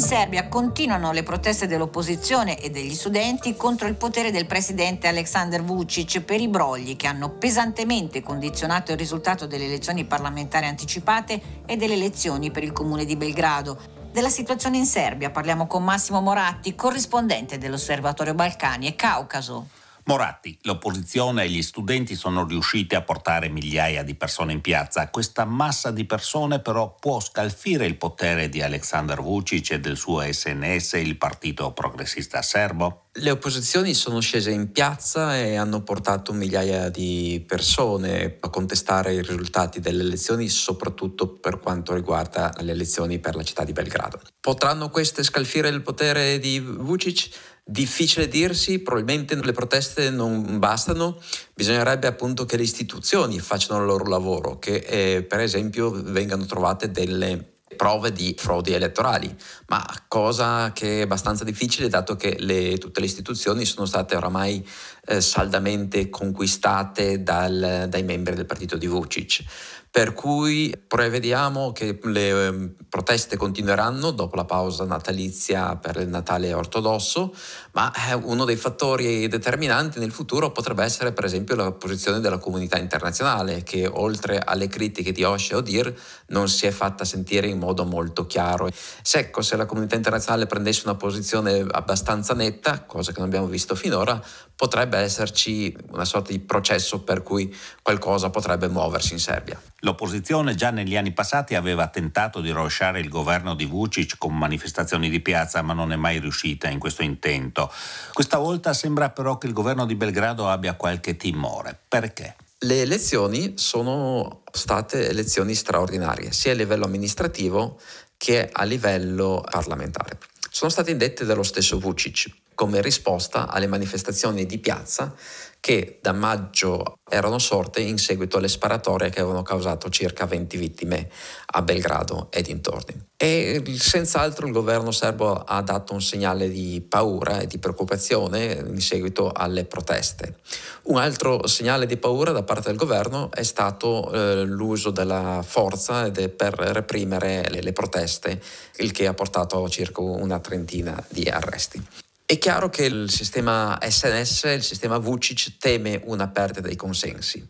Serbia continuano le proteste dell'opposizione e degli studenti contro il potere del presidente Aleksandar Vucic per i brogli che hanno pesantemente condizionato il risultato delle elezioni parlamentari anticipate e delle elezioni per il comune di Belgrado. Della situazione in Serbia parliamo con Massimo Moratti, corrispondente dell'Osservatorio Balcani e Caucaso. Moratti, l'opposizione e gli studenti sono riusciti a portare migliaia di persone in piazza. Questa massa di persone però può scalfire il potere di Aleksandar Vucic e del suo SNS, il partito progressista serbo? Le opposizioni sono scese in piazza e hanno portato migliaia di persone a contestare i risultati delle elezioni, soprattutto per quanto riguarda le elezioni per la città di Belgrado. Potranno queste scalfire il potere di Vucic? Difficile dirsi, probabilmente le proteste non bastano, bisognerebbe appunto che le istituzioni facciano il loro lavoro, che eh, per esempio vengano trovate delle prove di frodi elettorali, ma cosa che è abbastanza difficile dato che le, tutte le istituzioni sono state oramai eh, saldamente conquistate dal, dai membri del partito di Vucic. Per cui prevediamo che le ehm, proteste continueranno dopo la pausa natalizia per il Natale ortodosso, ma eh, uno dei fattori determinanti nel futuro potrebbe essere per esempio la posizione della comunità internazionale che oltre alle critiche di Oshe e Odir non si è fatta sentire in modo molto chiaro. Se, ecco, se la comunità internazionale prendesse una posizione abbastanza netta, cosa che non abbiamo visto finora, potrebbe esserci una sorta di processo per cui qualcosa potrebbe muoversi in Serbia. L'opposizione già negli anni passati aveva tentato di rovesciare il governo di Vucic con manifestazioni di piazza, ma non è mai riuscita in questo intento. Questa volta sembra però che il governo di Belgrado abbia qualche timore. Perché? Le elezioni sono state elezioni straordinarie, sia a livello amministrativo che a livello parlamentare. Sono state indette dallo stesso Vucic come risposta alle manifestazioni di piazza che da maggio erano sorte in seguito alle sparatorie che avevano causato circa 20 vittime a Belgrado e dintorni. E senz'altro il governo serbo ha dato un segnale di paura e di preoccupazione in seguito alle proteste. Un altro segnale di paura da parte del governo è stato eh, l'uso della forza per reprimere le, le proteste, il che ha portato a circa una trentina di arresti. È chiaro che il sistema SNS, il sistema Vucic, teme una perdita dei consensi.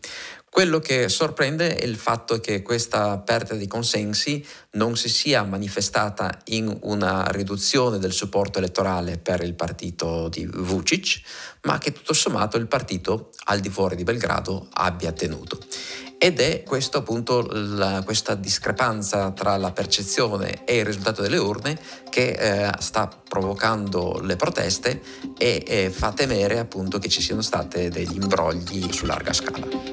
Quello che sorprende è il fatto che questa perdita di consensi non si sia manifestata in una riduzione del supporto elettorale per il partito di Vucic, ma che tutto sommato il partito al di fuori di Belgrado abbia tenuto. Ed è questo appunto la, questa discrepanza tra la percezione e il risultato delle urne che eh, sta provocando le proteste e eh, fa temere appunto che ci siano stati degli imbrogli su larga scala.